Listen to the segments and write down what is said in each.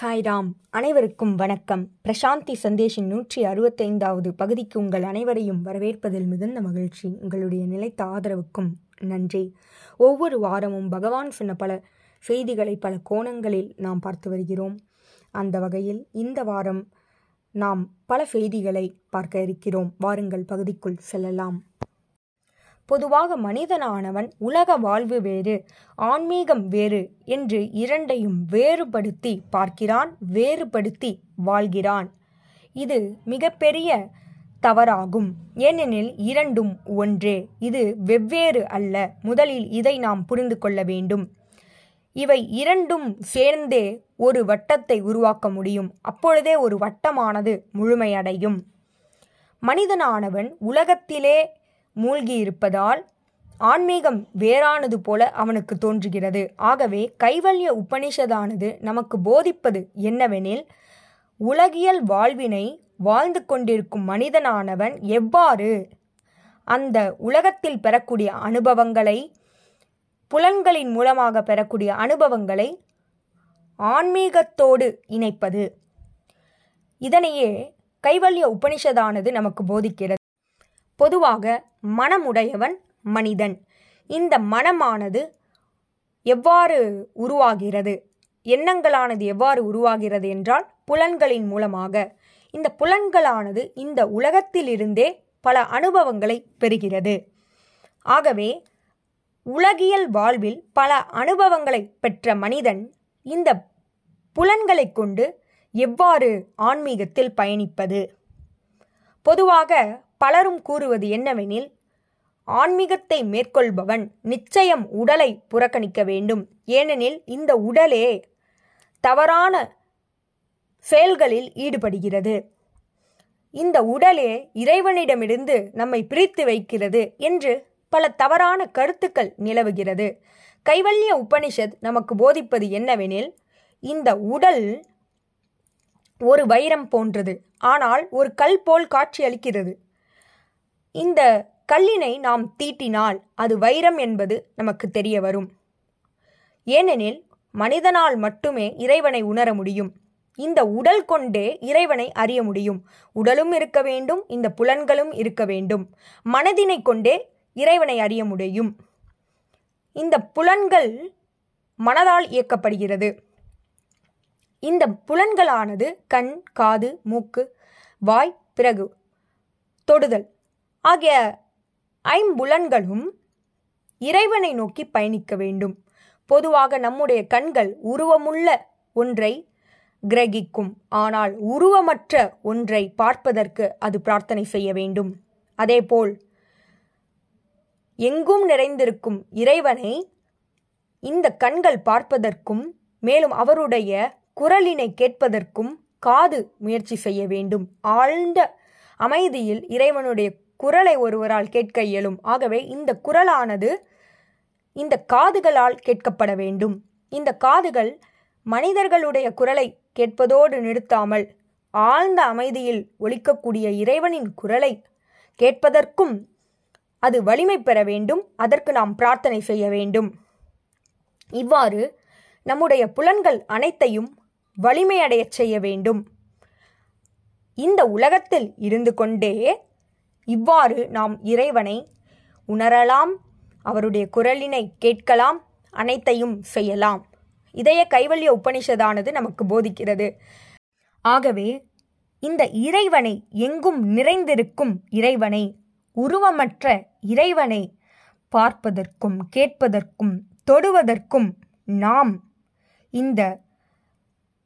சாய்ராம் அனைவருக்கும் வணக்கம். பிரசாந்தி சந்தேஷின் நூற்றி அறுபத்தைந்தாவது பகுதிக்கு உங்கள் அனைவரையும் வரவேற்பதில் மிகுந்த மகிழ்ச்சி. உங்களுடைய நிலைத்த ஆதரவுக்கும் நன்றி. ஒவ்வொரு வாரமும் பகவான் சொன்ன பல செய்திகளை பல கோணங்களில் நாம் பார்த்து வருகிறோம். அந்த வகையில் இந்த வாரம் நாம் பல செய்திகளை பார்க்க இருக்கிறோம். வாருங்கள் பகுதிக்குள் செல்லலாம். பொதுவாக மனிதனானவன் உலக வாழ்வு வேறு ஆன்மீகம் வேறு என்று இரண்டையும் வேறுபடுத்தி பார்க்கிறான் வேறுபடுத்தி வாழ்கிறான். இது மிகப்பெரிய தவறாகும். ஏனெனில் இரண்டும் ஒன்றே. இது வெவ்வேறு அல்ல. முதலில் இதை நாம் புரிந்து கொள்ள வேண்டும். இவை இரண்டும் சேர்ந்தே ஒரு வட்டத்தை உருவாக்க முடியும். அப்பொழுதே ஒரு வட்டமானது முழுமையடையும். மனிதனானவன் உலகத்திலே மூழ்கியிருப்பதால் ஆன்மீகம் வேறானது போல அவனுக்கு தோன்றுகிறது. ஆகவே கைவல்ய உபனிஷதானது நமக்கு போதிப்பது என்னவெனில் உலகியல் வாழ்வினை வாழ்ந்து கொண்டிருக்கும் மனிதனானவன் எவ்வாறு அந்த உலகத்தில் பெறக்கூடிய அனுபவங்களை புலன்களின் மூலமாக பெறக்கூடிய அனுபவங்களை ஆன்மீகத்தோடு இணைப்பது. இதனையே கைவல்ய உபனிஷதானது நமக்கு போதிக்கிறது. பொதுவாக மனமுடையவன் மனிதன். இந்த மனமானது எவ்வாறு உருவாகிறது? எண்ணங்களானது எவ்வாறு உருவாகிறது என்றால் புலன்களின் மூலமாக. இந்த புலன்களானது இந்த உலகத்திலிருந்தே பல அனுபவங்களை பெறுகிறது. ஆகவே உலகியல் வாழ்வில் பல அனுபவங்களை பெற்ற மனிதன் இந்த புலன்களை கொண்டு எவ்வாறு ஆன்மீகத்தில் பயணிப்பது? பொதுவாக பலரும் கூறுவது என்னவெனில் ஆன்மீகத்தை மேற்கொள்பவன் நிச்சயம் உடலை புறக்கணிக்க வேண்டும். ஏனெனில் இந்த உடலே தவறான செயல்களில் ஈடுபடுகிறது. இந்த உடலே இறைவனிடமிருந்து நம்மை பிரித்து வைக்கிறது என்று பல தவறான கருத்துக்கள் நிலவுகிறது. கைவல்ய உபனிஷத் நமக்கு போதிப்பது என்னவெனில் இந்த உடல் ஒரு வைரம் போன்றது. ஆனால் ஒரு கல் போல் காட்சியளிக்கிறது இந்த கல்லினை நாம் தீட்டினால் அது வைரம் என்பது நமக்கு தெரிய வரும். ஏனெனில் மனிதனால் மட்டுமே இறைவனை உணர முடியும். இந்த உடல் கொண்டே இறைவனை அறிய முடியும். உடலும் இருக்க வேண்டும் இந்த புலன்களும் இருக்க வேண்டும். மனதினை கொண்டே இறைவனை அறிய முடியும். இந்த புலன்கள் மனதால் இயக்கப்படுகிறது. இந்த புலன்களானது கண் காது மூக்கு வாய் பிறகு தொடுதல். ஆகிய ஐம்புலன்களும் இறைவனை நோக்கி பயணிக்க வேண்டும். பொதுவாக நம்முடைய கண்கள் உருவமுள்ள ஒன்றை கிரகிக்கும். ஆனால் உருவமற்ற ஒன்றை பார்ப்பதற்கு அது பிரார்த்தனை செய்ய வேண்டும். அதேபோல் எங்கும் நிறைந்திருக்கும் இறைவனை இந்த கண்கள் பார்ப்பதற்கும் மேலும் அவருடைய குரலினை கேட்பதற்கும் காது முயற்சி செய்ய வேண்டும். ஆழ்ந்த அமைதியில் இறைவனுடைய குரலை ஒருவரால் கேட்க இயலும். ஆகவே இந்த குரலானது இந்த காதுகளால் கேட்கப்பட வேண்டும். இந்த காதுகள் மனிதர்களுடைய குரலை கேட்பதோடு நிறுத்தாமல் ஆழ்ந்த அமைதியில் ஒலிக்கக்கூடிய இறைவனின் குரலை கேட்பதற்கும் அது வலிமை பெற வேண்டும். அதற்கு நாம் பிரார்த்தனை செய்ய வேண்டும். இவ்வாறு நம்முடைய புலன்கள் அனைத்தையும் வலிமையடையச் செய்ய வேண்டும். இந்த உலகத்தில் இருந்து கொண்டே இவ்வாறு நாம் இறைவனை உணரலாம் அவருடைய குரலினை கேட்கலாம் அனைத்தையும் செய்யலாம். இதய கைவல்ய உபனிஷதானது நமக்கு போதிக்கிறது. ஆகவே இந்த இறைவனை எங்கும் நிறைந்திருக்கும் இறைவனை உருவமற்ற இறைவனை பார்ப்பதற்கும் கேட்பதற்கும் தொடுவதற்கும் நாம் இந்த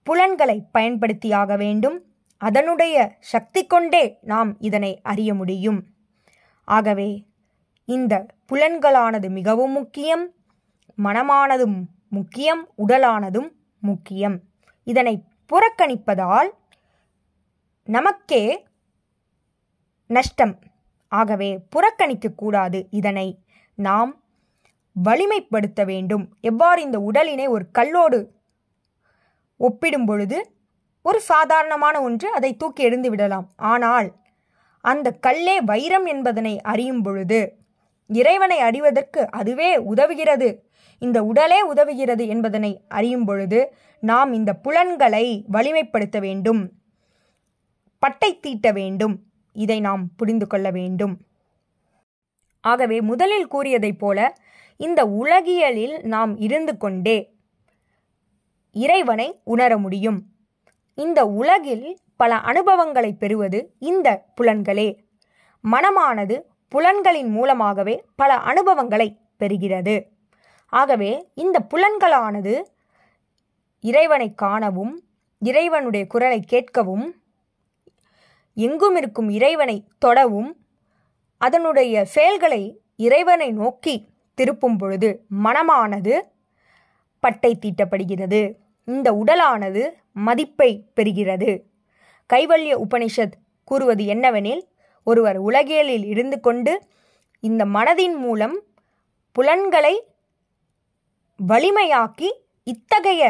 புலன்களை பயன்படுத்தியாக வேண்டும். அதனுடைய சக்தி கொண்டே நாம் இதனை அறிய முடியும். ஆகவே இந்த புலன்களானது மிகவும் முக்கியம் மனமானதும் முக்கியம் உடலானதும் முக்கியம். இதனை புறக்கணிப்பதால் நமக்கே நஷ்டம். ஆகவே புறக்கணிக்கக்கூடாது இதனை நாம் வலிமைப்படுத்த வேண்டும். எவ்வாறு இந்த உடலினை ஒரு கல்லோடு ஒப்பிடும் பொழுது ஒரு சாதாரணமான ஒன்று அதை தூக்கி எறிந்து விடலாம். ஆனால் அந்த கல்லே வைரம் என்பதனை அறியும் பொழுது இறைவனை அறிவதற்கு அதுவே உதவுகிறது. இந்த உடலே உதவுகிறது என்பதனை அறியும் பொழுது நாம் இந்த புலன்களை வலிமைப்படுத்த வேண்டும். பட்டை தீட்ட வேண்டும். இதை நாம் புரிந்து கொள்ள வேண்டும். ஆகவே முதலில் கூறியதைப் போல இந்த உலகியலில் நாம் இருந்து கொண்டே இறைவனை உணர முடியும். இந்த உலகில் பல அனுபவங்களை பெறுவது இந்த புலன்களே. மனமானது புலன்களின் மூலமாகவே பல அனுபவங்களை பெறுகிறது. ஆகவே இந்த புலன்களானது இறைவனை காணவும் இறைவனுடைய குரலை கேட்கவும் எங்கும் இருக்கும் இறைவனை தொடவும் அதனுடைய செயல்களை இறைவனை நோக்கி திருப்பும் பொழுது மனமானது பட்டை தீட்டப்படுகிறது. இந்த உடலானது மதிப்பை பெறுகிறது. கைவல்ய உபனிஷத் கூறுவது என்னவெனில் ஒருவர் உலகியலில் இருந்து கொண்டு இந்த மனதின் மூலம் புலன்களை வலிமையாக்கி இத்தகைய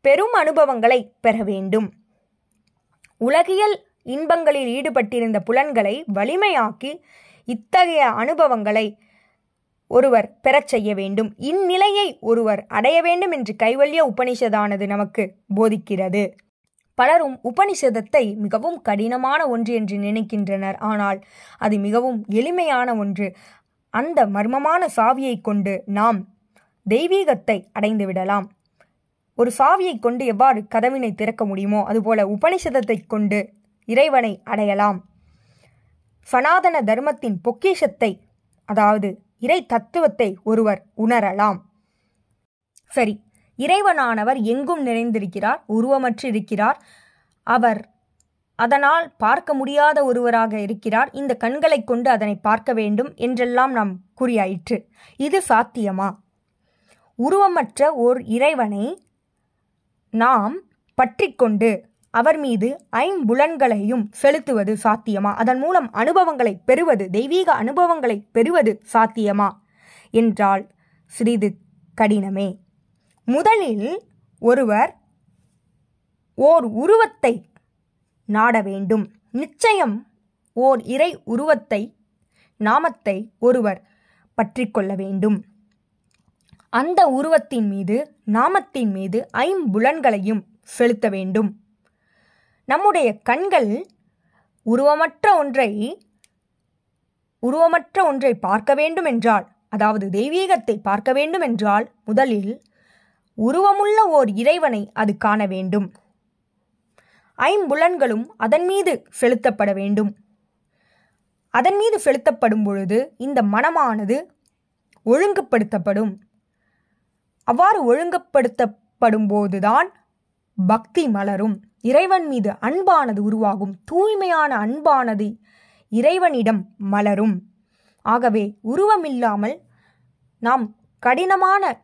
பெரும் அனுபவங்களை பெற வேண்டும். உலகியல் இன்பங்களில் ஈடுபட்டிருந்த புலன்களை வலிமையாக்கி இத்தகைய அனுபவங்களை ஒருவர் பெறச் செய்ய வேண்டும். இந்நிலையை ஒருவர் அடைய வேண்டும் என்று கைவல்ய உபனிஷதானது நமக்கு போதிக்கிறது. பலரும் உபனிஷதத்தை மிகவும் கடினமான ஒன்று என்று நினைக்கின்றனர். ஆனால் அது மிகவும் எளிமையான ஒன்று. அந்த மர்மமான சாவியை கொண்டு நாம் தெய்வீகத்தை அடைந்து விடலாம். ஒரு சாவியை கொண்டு எவ்வாறு கதவினை திறக்க முடியுமோ அதுபோல உபனிஷதத்தை கொண்டு இறைவனை அடையலாம். சனாதன தர்மத்தின் பொக்கிஷத்தை அதாவது இறை தத்துவத்தை ஒருவர் உணரலாம். சரி இறைவனானவர் எங்கும் நிறைந்திருக்கிறார் உருவமற்று இருக்கிறார் அவர் அதனால் பார்க்க முடியாத ஒருவராக இருக்கிறார். இந்த கண்களை கொண்டு அதனை பார்க்க வேண்டும் என்றெல்லாம் நாம் கூறியாயிற்று. இது சாத்தியமா? உருவமற்ற ஓர் இறைவனை நாம் பற்றிக்கொண்டு அவர் மீது ஐம்புலன்களையும் செலுத்துவது சாத்தியமா? அதன் மூலம் அனுபவங்களை பெறுவது தெய்வீக அனுபவங்களை பெறுவது சாத்தியமா? என்றால் சிறிது கடினமே. முதலில் ஒருவர் ஓர் உருவத்தை நாட வேண்டும். நிச்சயம் ஓர் இறை உருவத்தை நாமத்தை ஒருவர் பற்றிக்கொள்ள வேண்டும். அந்த உருவத்தின் மீது நாமத்தின் மீது ஐம்புலன்களையும் செலுத்த வேண்டும். நம்முடைய கண்கள் உருவமற்ற ஒன்றை உருவமற்ற ஒன்றை பார்க்க வேண்டும் என்றால் அதாவது தெய்வீகத்தை பார்க்க வேண்டும் என்றால் முதலில் உருவமுள்ள ஓர் இறைவனை அது காண வேண்டும். ஐம்புலன்களும் அதன் மீது செலுத்தப்பட வேண்டும். அதன் மீது செலுத்தப்படும் பொழுது இந்த மனமானது ஒழுங்குபடுத்தப்படும். அவ்வாறு ஒழுங்குபடுத்தப்படும் போதுதான் பக்தி மலரும். இறைவன் மீது அன்பானது உருவாகும் தூய்மையான அன்பானது இறைவனிடம் மலரும். ஆகவே உருவமில்லாமல் நாம் கடினமான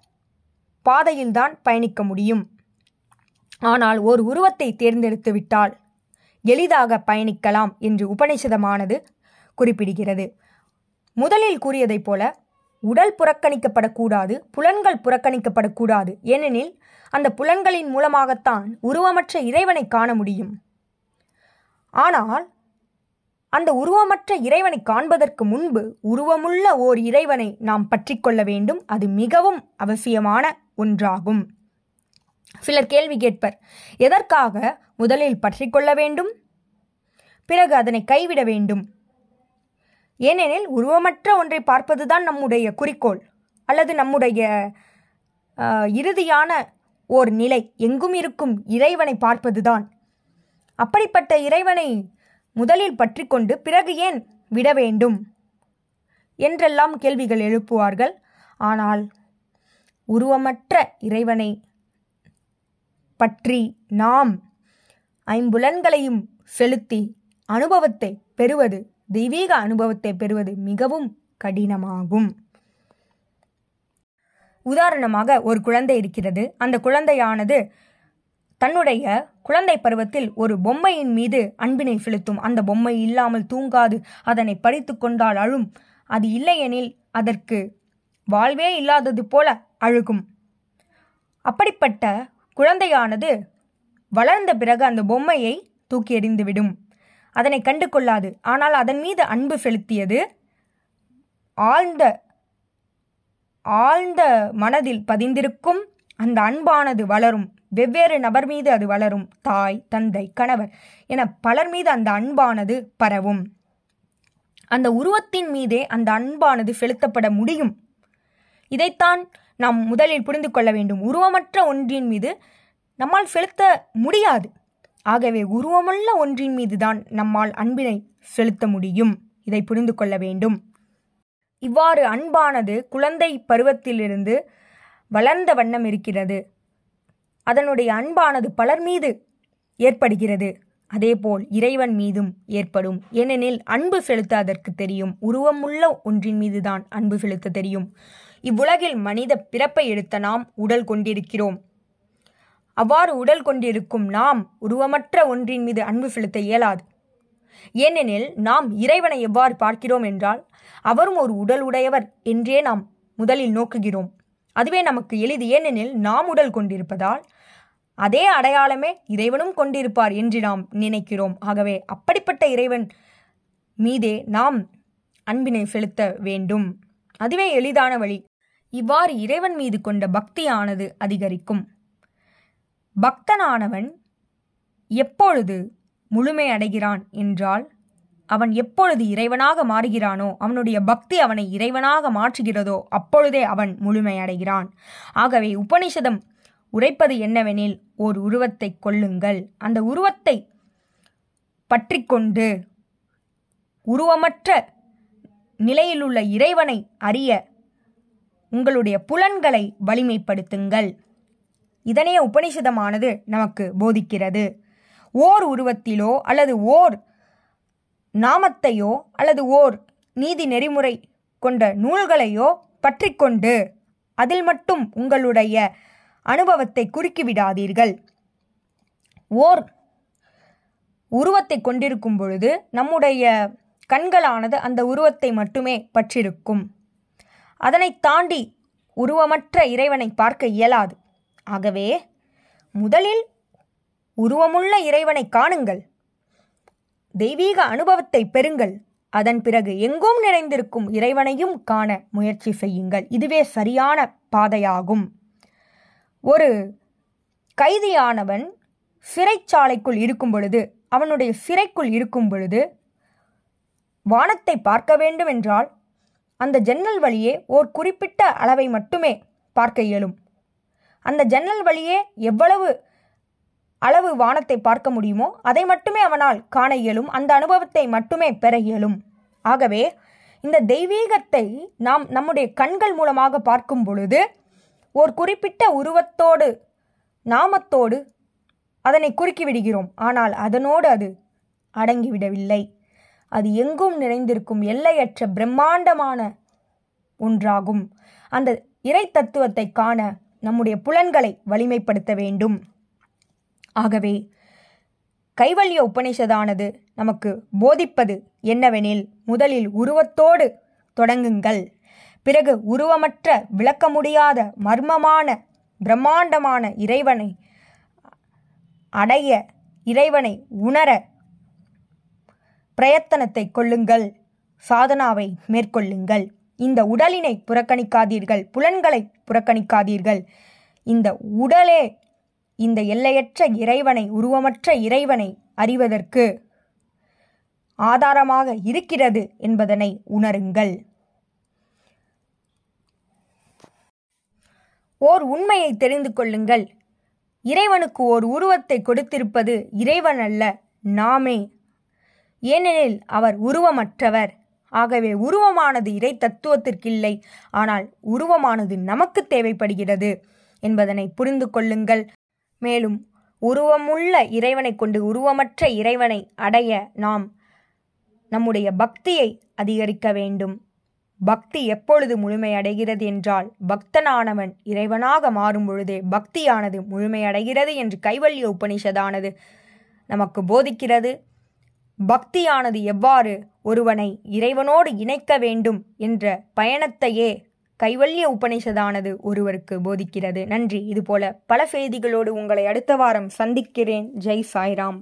பாதையில்தான் பயணிக்க முடியும். ஆனால் ஒரு உருவத்தை தேர்ந்தெடுத்துவிட்டால் எளிதாக பயணிக்கலாம் என்று உபனிஷதமானது குறிப்பிடுகிறது. முதலில் கூறியதைப் போல உடல் புறக்கணிக்கப்படக்கூடாது புலன்கள் புறக்கணிக்கப்படக்கூடாது. ஏனெனில் அந்த புலன்களின் மூலமாகத்தான் உருவமற்ற இறைவனை காண முடியும். ஆனால் அந்த உருவமற்ற இறைவனை காண்பதற்கு முன்பு உருவமுள்ள ஓர் இறைவனை நாம் பற்றிக்கொள்ள வேண்டும். அது மிகவும் அவசியமான ஒன்றாகும். சிலர் கேள்வி கேட்பர் எதற்காக முதலில் பற்றிக்கொள்ள வேண்டும்? பிறகு அதனை கைவிட வேண்டும். ஏனெனில் உருவமற்ற ஒன்றை பார்ப்பதுதான் நம்முடைய குறிக்கோள் அல்லது நம்முடைய இறுதியான ஓர் நிலை. எங்கும் இருக்கும் இறைவனை பார்ப்பதுதான். அப்படிப்பட்ட இறைவனை முதலில் பற்றி கொண்டு பிறகு ஏன் விட வேண்டும் என்றெல்லாம் கேள்விகள் எழுப்புவார்கள். ஆனால் உருவமற்ற இறைவனை பற்றி நாம் ஐம்புலன்களையும் செலுத்தி அனுபவத்தை பெறுவது தெய்வீக அனுபவத்தை பெறுவது மிகவும் கடினமாகும். உதாரணமாக ஒரு குழந்தை இருக்கிறது. அந்த குழந்தையானது தன்னுடைய குழந்தை பருவத்தில் ஒரு பொம்மையின் மீது அன்பினை செலுத்தும். அந்த பொம்மை இல்லாமல் தூங்காது. அதனை பறித்து கொண்டால் அழும். அது இல்லையெனில் அதற்கு வாழ்வே இல்லாதது போல அழுகும். அப்படிப்பட்ட குழந்தையானது வளர்ந்த பிறகு அந்த பொம்மையை தூக்கி எறிந்துவிடும். அதனை கண்டு கொள்ளாது ஆனால் அதன் மீது அன்பு செலுத்தியது. ஆழ்ந்த ஆழ்ந்த மனதில் பதிந்திருக்கும் அந்த அன்பானது வளரும். வெவ்வேறு நபர் மீது அது வளரும். தாய் தந்தை கணவர் என பலர் மீது அந்த அன்பானது பரவும். அந்த உருவத்தின் மீதே அந்த அன்பானது செலுத்தப்பட முடியும். இதைத்தான் நாம் முதலில் புரிந்து கொள்ள வேண்டும். உருவமற்ற ஒன்றின் மீது நம்மால் செலுத்த முடியாது. ஆகவே உருவமுள்ள ஒன்றின் மீதுதான் நம்மால் அன்பினை செலுத்த முடியும். இதை புரிந்து கொள்ள வேண்டும். இவ்வாறு அன்பானது குழந்தை பருவத்திலிருந்து வளர்ந்த வண்ணம் இருக்கிறது. அதனுடைய அன்பானது பலர் மீது ஏற்படுகிறது. அதேபோல் இறைவன் மீதும் ஏற்படும். ஏனெனில் அன்பு செலுத்த அதற்கு தெரியும். உருவமுள்ள ஒன்றின் மீதுதான் அன்பு செலுத்த தெரியும். இவ்வுலகில் மனித பிறப்பை எடுத்த நாம் உடல் கொண்டிருக்கிறோம். அவ்வாறு உடல் கொண்டிருக்கும் நாம் உருவமற்ற ஒன்றின் மீது அன்பு செலுத்த இயலாது. ஏனெனில் நாம் இறைவனை எவ்வாறு பார்க்கிறோம் என்றால் அவரும் ஒரு உடல் உடையவர் என்றே நாம் முதலில் நோக்குகிறோம். அதுவே நமக்கு எளிது. ஏனெனில் நாம் உடல் கொண்டிருப்பதால் அதே அடையாளமே இறைவனும் கொண்டிருப்பார் என்று நாம் நினைக்கிறோம். ஆகவே அப்படிப்பட்ட இறைவன் மீதே நாம் அன்பினை செலுத்த வேண்டும். அதுவே எளிதான வழி. இவ்வாறு இறைவன் மீது கொண்ட பக்தியானது அதிகரிக்கும். பக்தனானவன் எப்பொழுது முழுமை அடைகிறான் என்றால் அவன் எப்பொழுது இறைவனாக மாறுகிறானோ அவனுடைய பக்தி அவனை இறைவனாக மாற்றுகிறதோ அப்பொழுதே அவன் முழுமையடைகிறான் ஆகவே உபனிஷதம் உரைப்பது என்னவெனில் ஓர் உருவத்தை கொள்ளுங்கள் அந்த உருவத்தை பற்றி கொண்டு உருவமற்ற நிலையிலுள்ள இறைவனை அறிய உங்களுடைய புலன்களை வலிமைப்படுத்துங்கள். இதனைய உபனிஷதமானது நமக்கு போதிக்கிறது. ஓர் உருவத்திலோ அல்லது ஓர் நாமத்தையோ அல்லது ஓர் நீதி நெறிமுறை கொண்ட நூல்களையோ பற்றி கொண்டு அதில் மட்டும் உங்களுடைய அனுபவத்தை குறுக்கிவிடாதீர்கள். ஓர் உருவத்தை கொண்டிருக்கும் பொழுது நம்முடைய கண்களானது அந்த உருவத்தை மட்டுமே பற்றிருக்கும். அதனை தாண்டி உருவமற்ற இறைவனை பார்க்க இயலாது. ஆகவே முதலில் உருவமுள்ள இறைவனை காணுங்கள். தெய்வீக அனுபவத்தை பெறுங்கள். அதன் பிறகு எங்கும் நிறைந்திருக்கும் இறைவனையும் காண முயற்சி செய்யுங்கள். இதுவே சரியான பாதையாகும். ஒரு கைதியானவன் சிறைச்சாலைக்குள் இருக்கும் பொழுது அவனுடைய சிறைக்குள் இருக்கும் பொழுது வானத்தை பார்க்க வேண்டும் என்றால் அந்த ஜன்னல் வழியே ஓர் குறிப்பிட்ட அளவை மட்டுமே பார்க்க இயலும். அந்த ஜன்னல் வழியே எவ்வளவு அளவு வானத்தை பார்க்க முடியுமோ அதை மட்டுமே அவனால் காண இயலும். அந்த அனுபவத்தை மட்டுமே பெற இயலும். ஆகவே இந்த தெய்வீகத்தை நாம் நம்முடைய கண்கள் மூலமாக பார்க்கும் பொழுது ஒரு குறிப்பிட்ட உருவத்தோடு நாமத்தோடு அதனை குறுக்கி விடுகிறோம். ஆனால் அதனோடு அது அடங்கிவிடவில்லை அது எங்கும் நிறைந்திருக்கும் எல்லையற்ற பிரம்மாண்டமான ஒன்றாகும். அந்த இறை தத்துவத்தை காண நம்முடைய புலன்களை வலிமைப்படுத்த வேண்டும். ஆகவே கைவல்ய உபனிஷதானது நமக்கு போதிப்பது என்னவெனில் முதலில் உருவத்தோடு தொடங்குங்கள். பிறகு உருவமற்ற விளக்க முடியாத மர்மமான பிரம்மாண்டமான இறைவனை அடைய இறைவனை உணர பிரயத்தனத்தை கொள்ளுங்கள். சாதனாவை மேற்கொள்ளுங்கள். இந்த உடலினை புறக்கணிக்காதீர்கள். புலன்களை புறக்கணிக்காதீர்கள். இந்த உடலே இந்த எல்லையற்ற இறைவனை உருவமற்ற இறைவனை அறிவதற்கு ஆதாரமாக இருக்கிறது என்பதனை உணருங்கள். ஓர் உண்மையை தெரிந்து கொள்ளுங்கள். இறைவனுக்கு ஓர் உருவத்தை கொடுத்திருப்பது இறைவன் அல்ல நாமே. ஏனெனில் அவர் உருவமற்றவர். ஆகவே உருவமானது இறை தத்துவத்திற்கில்லை. ஆனால் உருவமானது நமக்கு தேவைப்படுகிறது என்பதனை புரிந்து கொள்ளுங்கள். மேலும் உருவமுள்ள இறைவனை கொண்டு உருவமற்ற இறைவனை அடைய நாம் நம்முடைய பக்தியை அதிகரிக்க வேண்டும். பக்தி எப்பொழுது முழுமையடைகிறது என்றால் பக்தனானவன் இறைவனாக மாறும் பொழுதே பக்தியானது முழுமையடைகிறது என்று கைவல்ய உபனிஷதானது நமக்கு போதிக்கிறது. பக்தியானது எவ்வாறு ஒருவனை இறைவனோடு இணைக்க வேண்டும் என்ற பயணத்தையே கைவல்ய உபனிஷதானது ஒருவருக்கு போதிக்கிறது. நன்றி. இதுபோல பல செய்திகளோடு உங்களை அடுத்த வாரம் சந்திக்கிறேன். ஜெய் சாய்ராம்.